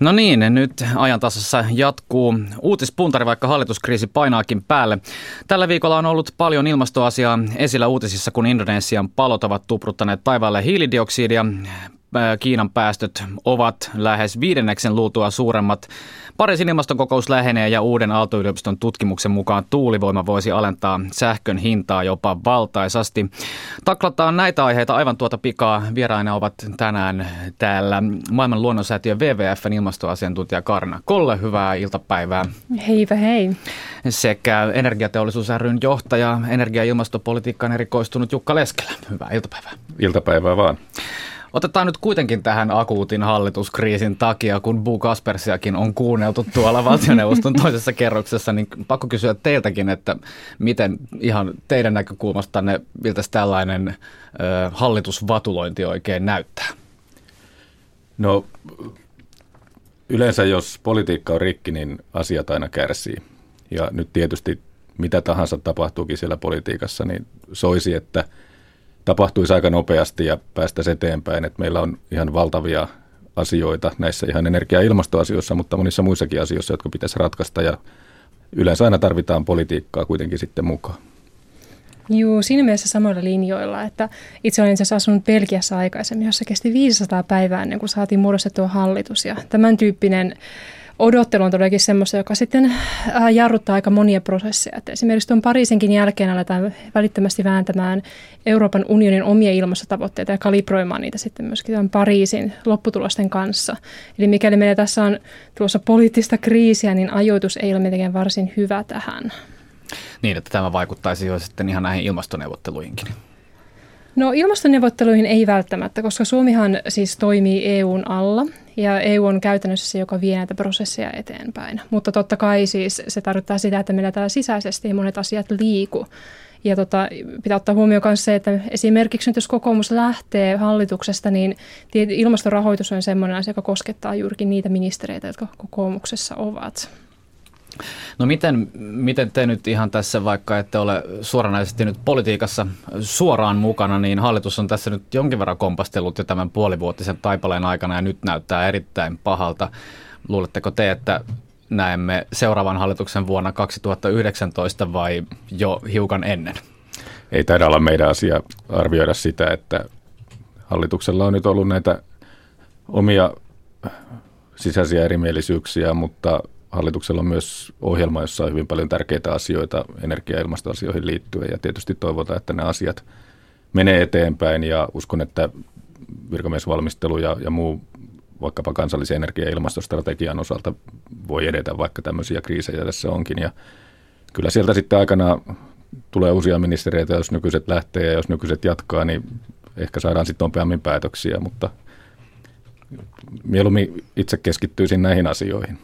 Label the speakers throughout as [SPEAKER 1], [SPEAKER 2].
[SPEAKER 1] No niin, nyt ajantasassa jatkuu uutispuntari, vaikka hallituskriisi painaakin päälle. Tällä viikolla on ollut paljon ilmastoasiaa esillä uutisissa, kun Indonesian palot ovat tupruttaneet taivaalle hiilidioksidia. Kiinan päästöt ovat lähes viidenneksen luultua suuremmat. Pariisin ilmastokokous lähenee ja uuden Aalto-yliopiston tutkimuksen mukaan tuulivoima voisi alentaa sähkön hintaa jopa valtaisasti. Taklataan näitä aiheita aivan tuota pikaa. Vieraina ovat tänään täällä maailman luonnonsäätiö WWFn ilmastoasiantuntija Karna Kolle. Hyvää iltapäivää.
[SPEAKER 2] Heipä hei.
[SPEAKER 1] Sekä energiateollisuus ryn johtaja, energia- ja ilmastopolitiikkaan erikoistunut Jukka Leskelä. Hyvää iltapäivää.
[SPEAKER 3] Iltapäivää vaan.
[SPEAKER 1] Otetaan nyt kuitenkin tähän akuutin hallituskriisin takia, kun Bu Kaspersiakin on kuunneltu tuolla valtioneuvoston toisessa kerroksessa, niin pakko kysyä teiltäkin, että miten ihan teidän näkökulmastanne, miltä tällainen ö, hallitusvatulointi oikein näyttää?
[SPEAKER 3] No yleensä jos politiikka on rikki, niin asiat aina kärsii. Ja nyt tietysti mitä tahansa tapahtuukin siellä politiikassa, niin soisi, että – tapahtuisi aika nopeasti ja päästä eteenpäin. Että meillä on ihan valtavia asioita näissä ihan energia- ja ilmastoasioissa, mutta monissa muissakin asioissa, jotka pitäisi ratkaista ja yleensä aina tarvitaan politiikkaa kuitenkin sitten mukaan.
[SPEAKER 2] Joo, siinä mielessä samoilla linjoilla, että itse olen itse asiassa asunut Belgiassa aikaisemmin, jossa kesti 500 päivää ennen kuin saatiin muodostettua hallitus ja tämän tyyppinen odottelu on todellakin semmoista, joka sitten äh, jarruttaa aika monia prosesseja. Että esimerkiksi tuon Pariisinkin jälkeen aletaan välittömästi vääntämään Euroopan unionin omia ilmastotavoitteita ja kalibroimaan niitä sitten myöskin tämän Pariisin lopputulosten kanssa. Eli mikäli meillä tässä on tulossa poliittista kriisiä, niin ajoitus ei ole mitenkään varsin hyvä tähän.
[SPEAKER 1] Niin, että tämä vaikuttaisi jo sitten ihan näihin ilmastoneuvotteluihinkin.
[SPEAKER 2] No ilmastoneuvotteluihin ei välttämättä, koska Suomihan siis toimii EUn alla ja EU on käytännössä se, joka vie näitä prosesseja eteenpäin. Mutta totta kai siis se tarkoittaa sitä, että meillä täällä sisäisesti monet asiat liiku. Ja tota, pitää ottaa huomioon myös se, että esimerkiksi nyt jos kokoomus lähtee hallituksesta, niin ilmastorahoitus on sellainen asia, joka koskettaa juurikin niitä ministereitä, jotka kokoomuksessa ovat.
[SPEAKER 1] No miten, miten te nyt ihan tässä, vaikka ette ole suoranaisesti nyt politiikassa suoraan mukana, niin hallitus on tässä nyt jonkin verran kompastellut jo tämän puolivuotisen taipaleen aikana ja nyt näyttää erittäin pahalta. Luuletteko te, että näemme seuraavan hallituksen vuonna 2019 vai jo hiukan ennen?
[SPEAKER 3] Ei taida olla meidän asia arvioida sitä, että hallituksella on nyt ollut näitä omia sisäisiä erimielisyyksiä, mutta hallituksella on myös ohjelma, jossa on hyvin paljon tärkeitä asioita energia- ja ilmastoasioihin liittyen. Ja tietysti toivotaan, että ne asiat menee eteenpäin. Ja uskon, että virkamiesvalmistelu ja, ja muu vaikkapa kansallisen energia- ja ilmastostrategian osalta voi edetä, vaikka tämmöisiä kriisejä tässä onkin. Ja kyllä sieltä sitten aikana tulee uusia ministeriöitä, jos nykyiset lähtee ja jos nykyiset jatkaa, niin ehkä saadaan sitten nopeammin päätöksiä, mutta – mieluummin itse keskittyisin näihin asioihin.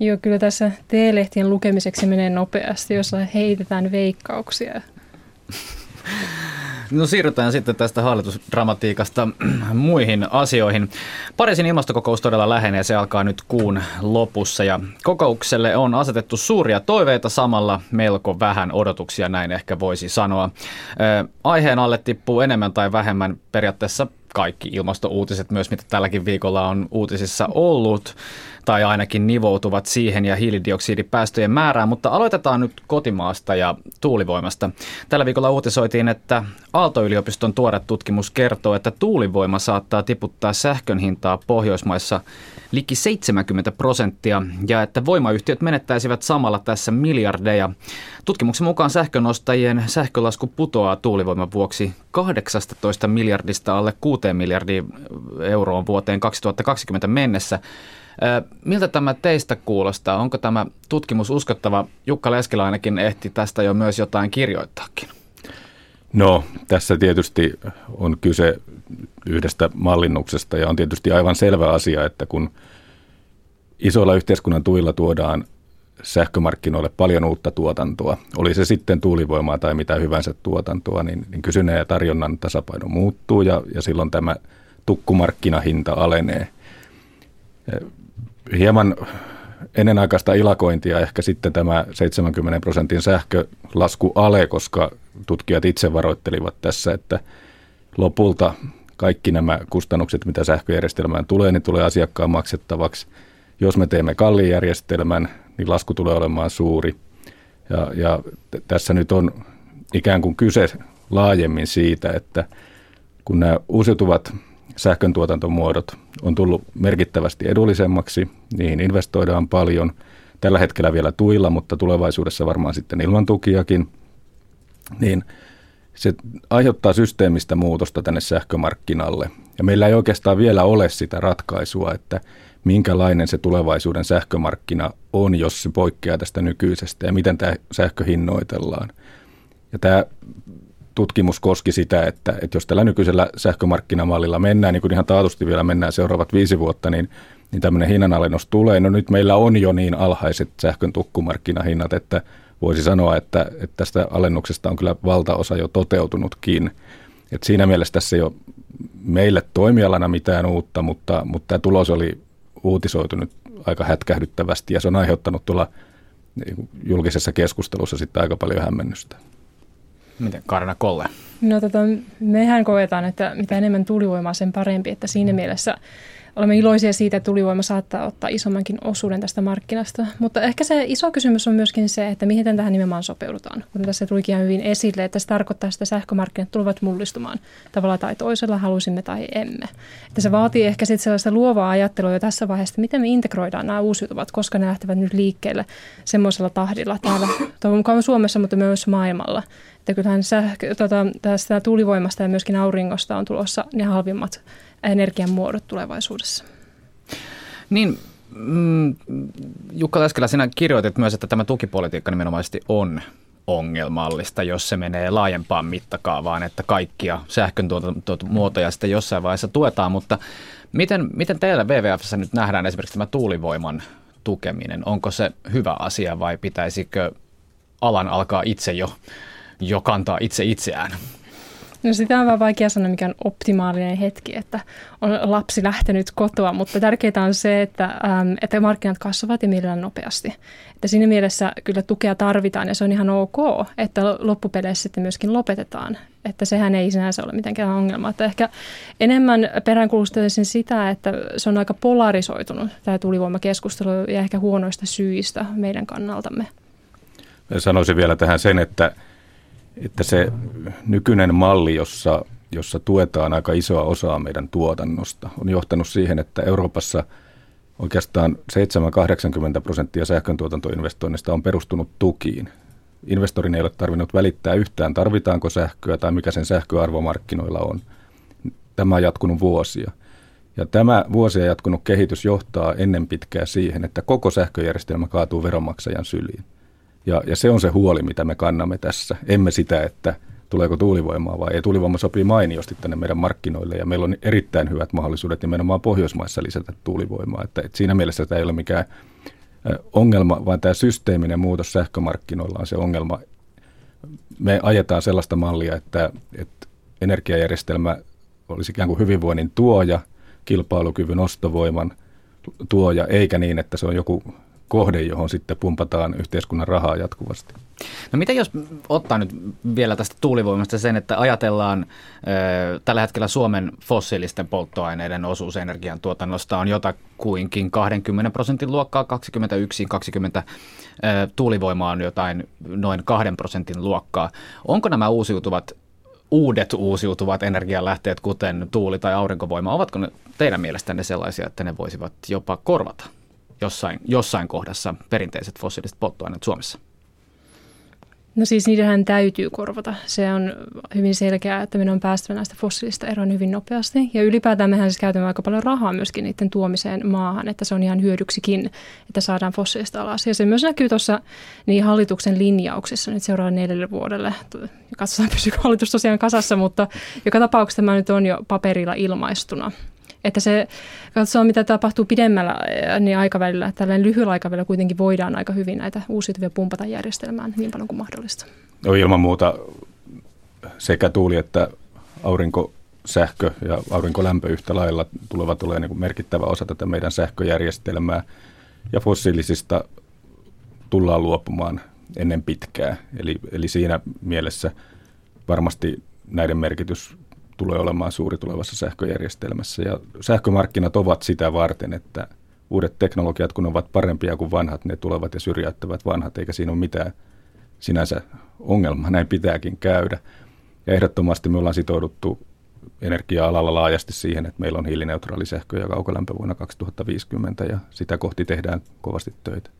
[SPEAKER 2] Joo, kyllä tässä T-lehtien lukemiseksi menee nopeasti, jos heitetään veikkauksia.
[SPEAKER 1] No siirrytään sitten tästä hallitusdramatiikasta muihin asioihin. Pariisin ilmastokokous todella lähenee, se alkaa nyt kuun lopussa ja kokoukselle on asetettu suuria toiveita samalla melko vähän odotuksia, näin ehkä voisi sanoa. Aiheen alle tippuu enemmän tai vähemmän periaatteessa kaikki ilmastouutiset myös, mitä tälläkin viikolla on uutisissa ollut, tai ainakin nivoutuvat siihen ja hiilidioksidipäästöjen määrään, mutta aloitetaan nyt kotimaasta ja tuulivoimasta. Tällä viikolla uutisoitiin, että Aalto-yliopiston tuore tutkimus kertoo, että tuulivoima saattaa tiputtaa sähkön hintaa Pohjoismaissa liki 70 prosenttia ja että voimayhtiöt menettäisivät samalla tässä miljardeja. Tutkimuksen mukaan sähkönostajien sähkölasku putoaa tuulivoiman vuoksi 18 miljardista alle 6 miljardia euroon vuoteen 2020 mennessä. Miltä tämä teistä kuulostaa? Onko tämä tutkimus uskottava? Jukka Leskelä ainakin ehti tästä jo myös jotain kirjoittaakin.
[SPEAKER 3] No, tässä tietysti on kyse yhdestä mallinnuksesta ja on tietysti aivan selvä asia, että kun isoilla yhteiskunnan tuilla tuodaan sähkömarkkinoille paljon uutta tuotantoa, oli se sitten tuulivoimaa tai mitä hyvänsä tuotantoa, niin, niin kysynnän ja tarjonnan tasapaino muuttuu ja, ja silloin tämä tukkumarkkinahinta alenee. Hieman ennenaikaista ilakointia ehkä sitten tämä 70 prosentin sähkölasku ale, koska tutkijat itse varoittelivat tässä, että lopulta kaikki nämä kustannukset, mitä sähköjärjestelmään tulee, niin tulee asiakkaan maksettavaksi. Jos me teemme kalliin järjestelmän, niin lasku tulee olemaan suuri. Ja, ja t- tässä nyt on ikään kuin kyse laajemmin siitä, että kun nämä uusiutuvat sähkön tuotantomuodot on tullut merkittävästi edullisemmaksi, niihin investoidaan paljon, tällä hetkellä vielä tuilla, mutta tulevaisuudessa varmaan sitten ilman tukiakin, niin se aiheuttaa systeemistä muutosta tänne sähkömarkkinalle. Ja meillä ei oikeastaan vielä ole sitä ratkaisua, että minkälainen se tulevaisuuden sähkömarkkina on, jos se poikkeaa tästä nykyisestä ja miten tämä sähkö hinnoitellaan. Ja tämä tutkimus koski sitä, että, että jos tällä nykyisellä sähkömarkkinamallilla mennään, niin kuin ihan taatusti vielä mennään seuraavat viisi vuotta, niin, niin tämmöinen hinnanalennus tulee. No nyt meillä on jo niin alhaiset sähkön tukkumarkkinahinnat, että voisi sanoa, että, että tästä alennuksesta on kyllä valtaosa jo toteutunutkin. Et siinä mielessä tässä ei ole meille toimialana mitään uutta, mutta, mutta tämä tulos oli uutisoitu nyt aika hätkähdyttävästi ja se on aiheuttanut tuolla niin julkisessa keskustelussa sitten aika paljon hämmennystä.
[SPEAKER 1] Miten Karna Kolle?
[SPEAKER 2] No tota, mehän koetaan, että mitä enemmän tulivoimaa, sen parempi, että siinä mielessä olemme iloisia siitä, että tulivoima saattaa ottaa isommankin osuuden tästä markkinasta. Mutta ehkä se iso kysymys on myöskin se, että miten tähän nimenomaan sopeudutaan. Kuten tässä tulikin ihan hyvin esille, että se tarkoittaa, että sähkömarkkinat tulevat mullistumaan tavalla tai toisella, halusimme tai emme. Että se vaatii ehkä sitten sellaista luovaa ajattelua jo tässä vaiheessa, että miten me integroidaan nämä uusiutuvat, koska ne lähtevät nyt liikkeelle semmoisella tahdilla täällä, toivon mukaan Suomessa, mutta myös maailmalla. Että kyllähän sähkö, tota, tästä tuulivoimasta ja myöskin auringosta on tulossa ne halvimmat energiamuodot tulevaisuudessa.
[SPEAKER 1] Niin, mm, Jukka Läskelä, sinä kirjoitit myös, että tämä tukipolitiikka nimenomaisesti on ongelmallista, jos se menee laajempaan mittakaavaan, että kaikkia sähkön muotoja sitten jossain vaiheessa tuetaan, mutta miten, miten teillä WWFssä nyt nähdään esimerkiksi tämä tuulivoiman tukeminen? Onko se hyvä asia vai pitäisikö alan alkaa itse jo, jo kantaa itse itseään?
[SPEAKER 2] No sitä on vaan vaikea sanoa, mikä on optimaalinen hetki, että on lapsi lähtenyt kotoa, mutta tärkeää on se, että, äm, että markkinat kasvavat ja mielellään nopeasti. Että siinä mielessä kyllä tukea tarvitaan ja se on ihan ok, että loppupeleissä sitten myöskin lopetetaan. Että sehän ei sinänsä ole mitenkään ongelma. Että ehkä enemmän peräänkuulustaisin sitä, että se on aika polarisoitunut tämä tulivoimakeskustelu ja ehkä huonoista syistä meidän kannaltamme.
[SPEAKER 3] Sanoisin vielä tähän sen, että että se nykyinen malli, jossa, jossa tuetaan aika isoa osaa meidän tuotannosta, on johtanut siihen, että Euroopassa oikeastaan 7-80 prosenttia sähköntuotantoinvestoinnista on perustunut tukiin. Investorin ei ole tarvinnut välittää yhtään, tarvitaanko sähköä tai mikä sen sähköarvo markkinoilla on. Tämä on jatkunut vuosia. Ja tämä vuosia jatkunut kehitys johtaa ennen pitkää siihen, että koko sähköjärjestelmä kaatuu veronmaksajan syliin. Ja, ja se on se huoli, mitä me kannamme tässä. Emme sitä, että tuleeko tuulivoimaa vai ei. Tuulivoima sopii mainiosti tänne meidän markkinoille ja meillä on erittäin hyvät mahdollisuudet nimenomaan Pohjoismaissa lisätä tuulivoimaa. Että, että siinä mielessä tämä ei ole mikään ongelma, vaan tämä systeeminen muutos sähkömarkkinoilla on se ongelma. Me ajetaan sellaista mallia, että, että energiajärjestelmä olisi ikään kuin hyvinvoinnin tuoja, kilpailukyvyn ostovoiman tuoja, eikä niin, että se on joku kohde, johon sitten pumpataan yhteiskunnan rahaa jatkuvasti.
[SPEAKER 1] No mitä jos ottaa nyt vielä tästä tuulivoimasta sen, että ajatellaan ö, tällä hetkellä Suomen fossiilisten polttoaineiden osuus energiantuotannosta on jotakuinkin 20 prosentin luokkaa, 21, 20 ö, tuulivoima on jotain noin 2 prosentin luokkaa. Onko nämä uusiutuvat uudet uusiutuvat energialähteet, kuten tuuli- tai aurinkovoima, ovatko ne teidän mielestänne sellaisia, että ne voisivat jopa korvata jossain, jossain kohdassa perinteiset fossiiliset polttoaineet Suomessa?
[SPEAKER 2] No siis niidenhän täytyy korvata. Se on hyvin selkeää, että meidän on päästävä näistä fossiilista eroon hyvin nopeasti. Ja ylipäätään mehän siis käytämme aika paljon rahaa myöskin niiden tuomiseen maahan, että se on ihan hyödyksikin, että saadaan fossiilista alas. Ja se myös näkyy tuossa niin hallituksen linjauksissa nyt seuraavalle neljälle vuodelle. Katsotaan, pysyykö hallitus tosiaan kasassa, mutta joka tapauksessa tämä nyt on jo paperilla ilmaistuna. Että se katsoo, mitä tapahtuu pidemmällä niin aikavälillä. Tällainen lyhyellä aikavälillä kuitenkin voidaan aika hyvin näitä uusiutuvia pumpata järjestelmään niin paljon kuin mahdollista.
[SPEAKER 3] No ilman muuta sekä tuuli että aurinko sähkö ja aurinkolämpö yhtä lailla tulevat olemaan niin merkittävä osa tätä meidän sähköjärjestelmää. Ja fossiilisista tullaan luopumaan ennen pitkää. Eli, eli siinä mielessä varmasti näiden merkitys tulee olemaan suuri tulevassa sähköjärjestelmässä. Ja sähkömarkkinat ovat sitä varten, että uudet teknologiat, kun ovat parempia kuin vanhat, ne tulevat ja syrjäyttävät vanhat, eikä siinä ole mitään sinänsä ongelma. Näin pitääkin käydä. Ja ehdottomasti me ollaan sitouduttu energia-alalla laajasti siihen, että meillä on hiilineutraali sähkö ja kaukolämpö vuonna 2050 ja sitä kohti tehdään kovasti töitä.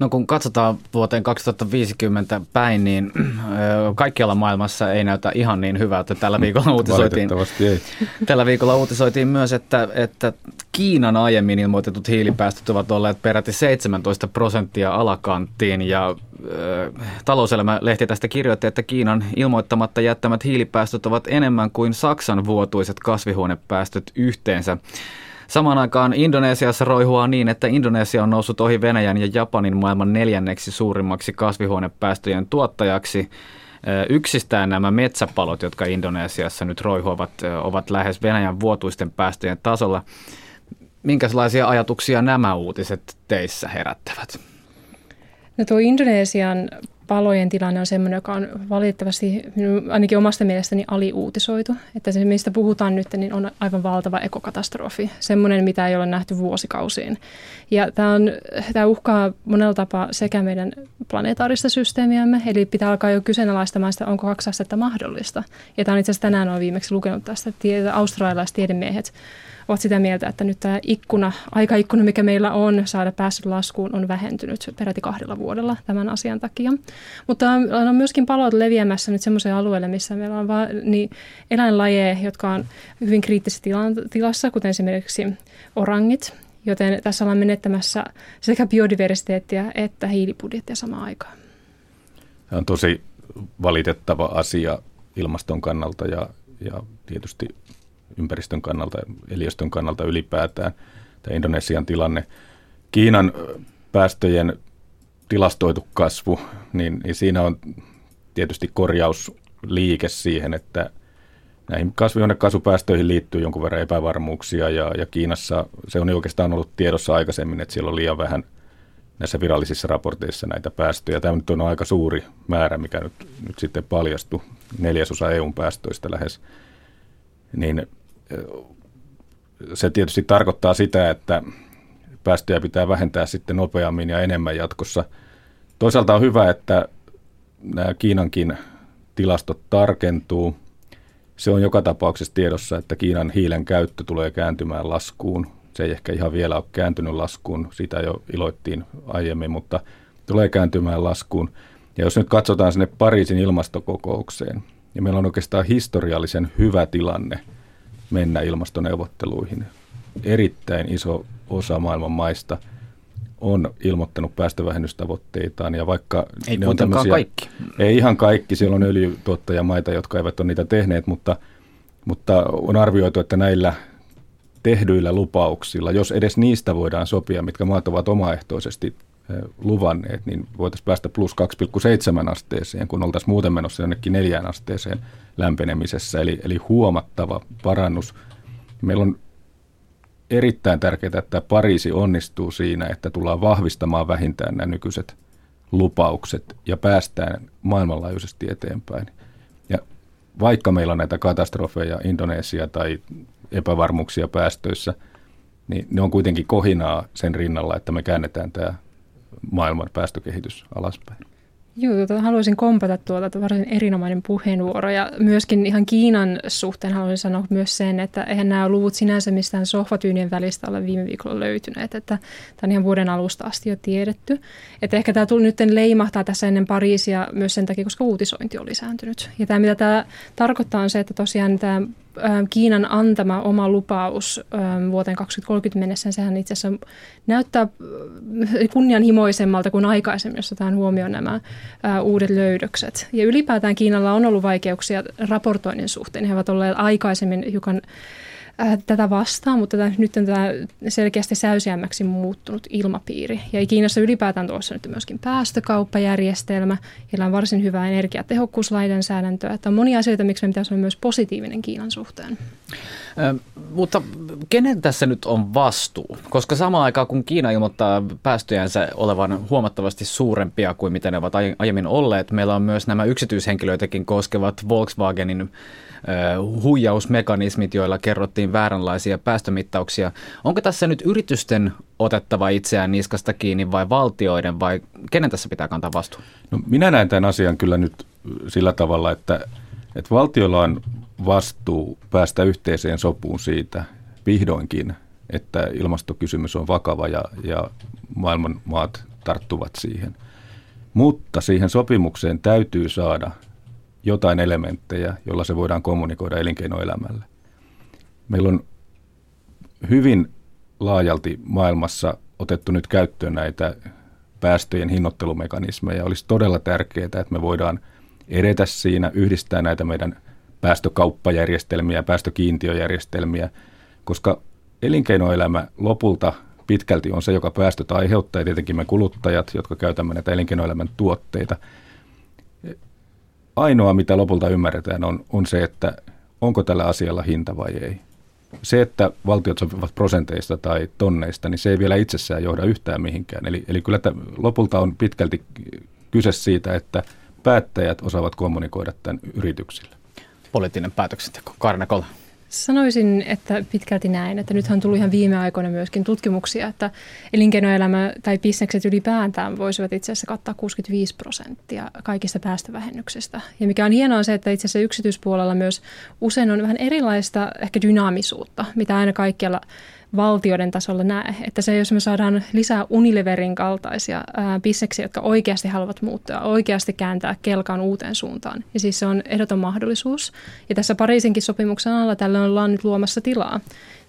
[SPEAKER 1] No kun katsotaan vuoteen 2050 päin, niin kaikkialla maailmassa ei näytä ihan niin hyvältä. Tällä viikolla uutisoitiin,
[SPEAKER 3] ei.
[SPEAKER 1] tällä viikolla uutisoitiin myös, että, että Kiinan aiemmin ilmoitetut hiilipäästöt ovat olleet peräti 17 prosenttia alakanttiin ja talouselämä-lehti tästä kirjoitti, että Kiinan ilmoittamatta jättämät hiilipäästöt ovat enemmän kuin Saksan vuotuiset kasvihuonepäästöt yhteensä. Samaan aikaan Indonesiassa roihua niin, että Indonesia on noussut ohi Venäjän ja Japanin maailman neljänneksi suurimmaksi kasvihuonepäästöjen tuottajaksi. Yksistään nämä metsäpalot, jotka Indonesiassa nyt roihuvat, ovat lähes Venäjän vuotuisten päästöjen tasolla. Minkälaisia ajatuksia nämä uutiset teissä herättävät?
[SPEAKER 2] No tuo Indonesian palojen tilanne on sellainen, joka on valitettavasti ainakin omasta mielestäni aliuutisoitu. Että se, mistä puhutaan nyt, niin on aivan valtava ekokatastrofi. Semmoinen, mitä ei ole nähty vuosikausiin. Ja tämä, on, tämä uhkaa monella tapaa sekä meidän planeetaarista systeemiämme, eli pitää alkaa jo kyseenalaistamaan sitä, onko kaksi astetta mahdollista. Ja tämä on itse asiassa tänään olen viimeksi lukenut tästä, että australialaiset tiedemiehet ovat sitä mieltä, että nyt tämä ikkuna, aikaikkuna, mikä meillä on saada päässyt laskuun, on vähentynyt peräti kahdella vuodella tämän asian takia. Mutta on myöskin palot leviämässä nyt semmoiseen alueelle, missä meillä on vaan, niin eläinlajeja, jotka on hyvin kriittisessä tilassa, kuten esimerkiksi orangit, joten tässä ollaan menettämässä sekä biodiversiteettiä että hiilibudjettia samaan aikaan.
[SPEAKER 3] Tämä on tosi valitettava asia ilmaston kannalta ja, ja tietysti ympäristön kannalta, eliöstön kannalta ylipäätään, tämä Indonesian tilanne. Kiinan päästöjen tilastoitu kasvu, niin, niin siinä on tietysti korjausliike siihen, että näihin kasvihuonekaasupäästöihin liittyy jonkun verran epävarmuuksia ja, ja Kiinassa se on oikeastaan ollut tiedossa aikaisemmin, että siellä on liian vähän näissä virallisissa raporteissa näitä päästöjä. Tämä nyt on aika suuri määrä, mikä nyt, nyt sitten paljastui, neljäsosa EUn päästöistä lähes. Niin se tietysti tarkoittaa sitä, että päästöjä pitää vähentää sitten nopeammin ja enemmän jatkossa. Toisaalta on hyvä, että nämä Kiinankin tilastot tarkentuu. Se on joka tapauksessa tiedossa, että Kiinan hiilen käyttö tulee kääntymään laskuun. Se ei ehkä ihan vielä ole kääntynyt laskuun, sitä jo iloittiin aiemmin, mutta tulee kääntymään laskuun. Ja jos nyt katsotaan sinne Pariisin ilmastokokoukseen, niin meillä on oikeastaan historiallisen hyvä tilanne – mennä ilmastoneuvotteluihin. Erittäin iso osa maailman maista on ilmoittanut päästövähennystavoitteitaan ja vaikka
[SPEAKER 1] ei ne on tämmöisiä, kaikki.
[SPEAKER 3] Ei ihan kaikki, siellä on öljytuottajamaita, jotka eivät ole niitä tehneet, mutta, mutta on arvioitu, että näillä tehdyillä lupauksilla, jos edes niistä voidaan sopia, mitkä maat ovat omaehtoisesti luvanneet, niin voitaisiin päästä plus 2,7 asteeseen, kun oltaisiin muuten menossa jonnekin neljään asteeseen lämpenemisessä, eli, eli huomattava parannus. Meillä on erittäin tärkeää, että Pariisi onnistuu siinä, että tullaan vahvistamaan vähintään nämä nykyiset lupaukset ja päästään maailmanlaajuisesti eteenpäin. Ja vaikka meillä on näitä katastrofeja, Indonesia tai epävarmuuksia päästöissä, niin ne on kuitenkin kohinaa sen rinnalla, että me käännetään tämä maailman päästökehitys alaspäin.
[SPEAKER 2] Joo, tuota, haluaisin kompata tuota varsin erinomainen puheenvuoro ja myöskin ihan Kiinan suhteen haluaisin sanoa myös sen, että eihän nämä luvut sinänsä mistään sohvatyynien välistä ole viime viikolla löytyneet, että tämä on ihan vuoden alusta asti jo tiedetty. Että ehkä tämä tuli nyt leimahtaa tässä ennen Pariisia myös sen takia, koska uutisointi on lisääntynyt. Ja tämä mitä tämä tarkoittaa on se, että tosiaan tämä Kiinan antama oma lupaus ähm, vuoteen 2030 mennessä, sehän itse asiassa näyttää äh, kunnianhimoisemmalta kuin aikaisemmin, jos otetaan huomioon nämä äh, uudet löydökset. Ja ylipäätään Kiinalla on ollut vaikeuksia raportoinnin suhteen. He ovat olleet aikaisemmin hiukan äh, tätä vastaan, mutta tätä, nyt on tämä selkeästi säysiämmäksi muuttunut ilmapiiri. Ja Kiinassa ylipäätään tuossa nyt myöskin päästökauppajärjestelmä, heillä on varsin hyvää energiatehokkuuslainsäädäntöä. Että on monia asioita, miksi me pitäisi olla myös positiivinen Kiinan suhteen.
[SPEAKER 1] Ö, mutta kenen tässä nyt on vastuu? Koska samaan aikaan kun Kiina ilmoittaa päästöjänsä olevan huomattavasti suurempia kuin mitä ne ovat aiemmin olleet, meillä on myös nämä yksityishenkilöitäkin koskevat Volkswagenin huijausmekanismit, joilla kerrottiin vääränlaisia päästömittauksia. Onko tässä nyt yritysten otettava itseään niskasta kiinni vai valtioiden vai kenen tässä pitää kantaa vastuu?
[SPEAKER 3] No, minä näen tämän asian kyllä nyt sillä tavalla, että, että valtiolla on vastuu päästä yhteiseen sopuun siitä vihdoinkin, että ilmastokysymys on vakava ja, ja maailman maat tarttuvat siihen. Mutta siihen sopimukseen täytyy saada jotain elementtejä, jolla se voidaan kommunikoida elinkeinoelämälle. Meillä on hyvin laajalti maailmassa otettu nyt käyttöön näitä päästöjen hinnoittelumekanismeja. Olisi todella tärkeää, että me voidaan edetä siinä, yhdistää näitä meidän päästökauppajärjestelmiä, päästökiintiöjärjestelmiä, koska elinkeinoelämä lopulta pitkälti on se, joka päästöt aiheuttaa, ja tietenkin me kuluttajat, jotka käytämme näitä elinkeinoelämän tuotteita – ainoa, mitä lopulta ymmärretään, on, on se, että onko tällä asialla hinta vai ei. Se, että valtiot sopivat prosenteista tai tonneista, niin se ei vielä itsessään johda yhtään mihinkään. Eli, eli kyllä että lopulta on pitkälti kyse siitä, että päättäjät osaavat kommunikoida tämän yrityksille.
[SPEAKER 1] Poliittinen päätöksenteko. Karne Kola.
[SPEAKER 2] Sanoisin, että pitkälti näin, että nythän on tullut ihan viime aikoina myöskin tutkimuksia, että elinkeinoelämä tai bisnekset ylipäätään voisivat itse asiassa kattaa 65 prosenttia kaikista päästövähennyksistä. Ja mikä on hienoa on se, että itse asiassa yksityispuolella myös usein on vähän erilaista ehkä dynaamisuutta, mitä aina kaikkialla valtioiden tasolla näe. Että se, jos me saadaan lisää Unileverin kaltaisia ää, bisseksiä, jotka oikeasti haluavat muuttua, oikeasti kääntää kelkaan uuteen suuntaan. Ja siis se on ehdoton mahdollisuus. Ja tässä Pariisinkin sopimuksen alla tällä ollaan nyt luomassa tilaa,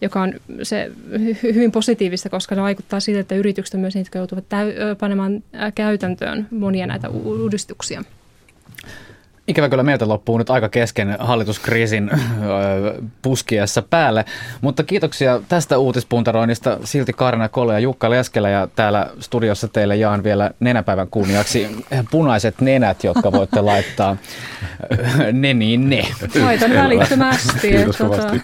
[SPEAKER 2] joka on se hyvin positiivista, koska se vaikuttaa siitä, että yritykset myös niitä, jotka joutuvat täy- panemaan käytäntöön monia näitä uudistuksia.
[SPEAKER 1] Ikävä kyllä meiltä loppuu nyt aika kesken hallituskriisin puskiessa päälle, mutta kiitoksia tästä uutispuntaroinnista silti Karina Kole ja Jukka Leskelä ja täällä studiossa teille jaan vielä nenäpäivän kunniaksi punaiset nenät, jotka voitte laittaa ne niin ne.
[SPEAKER 2] Laitan välittömästi.
[SPEAKER 3] Kiitos kovasti.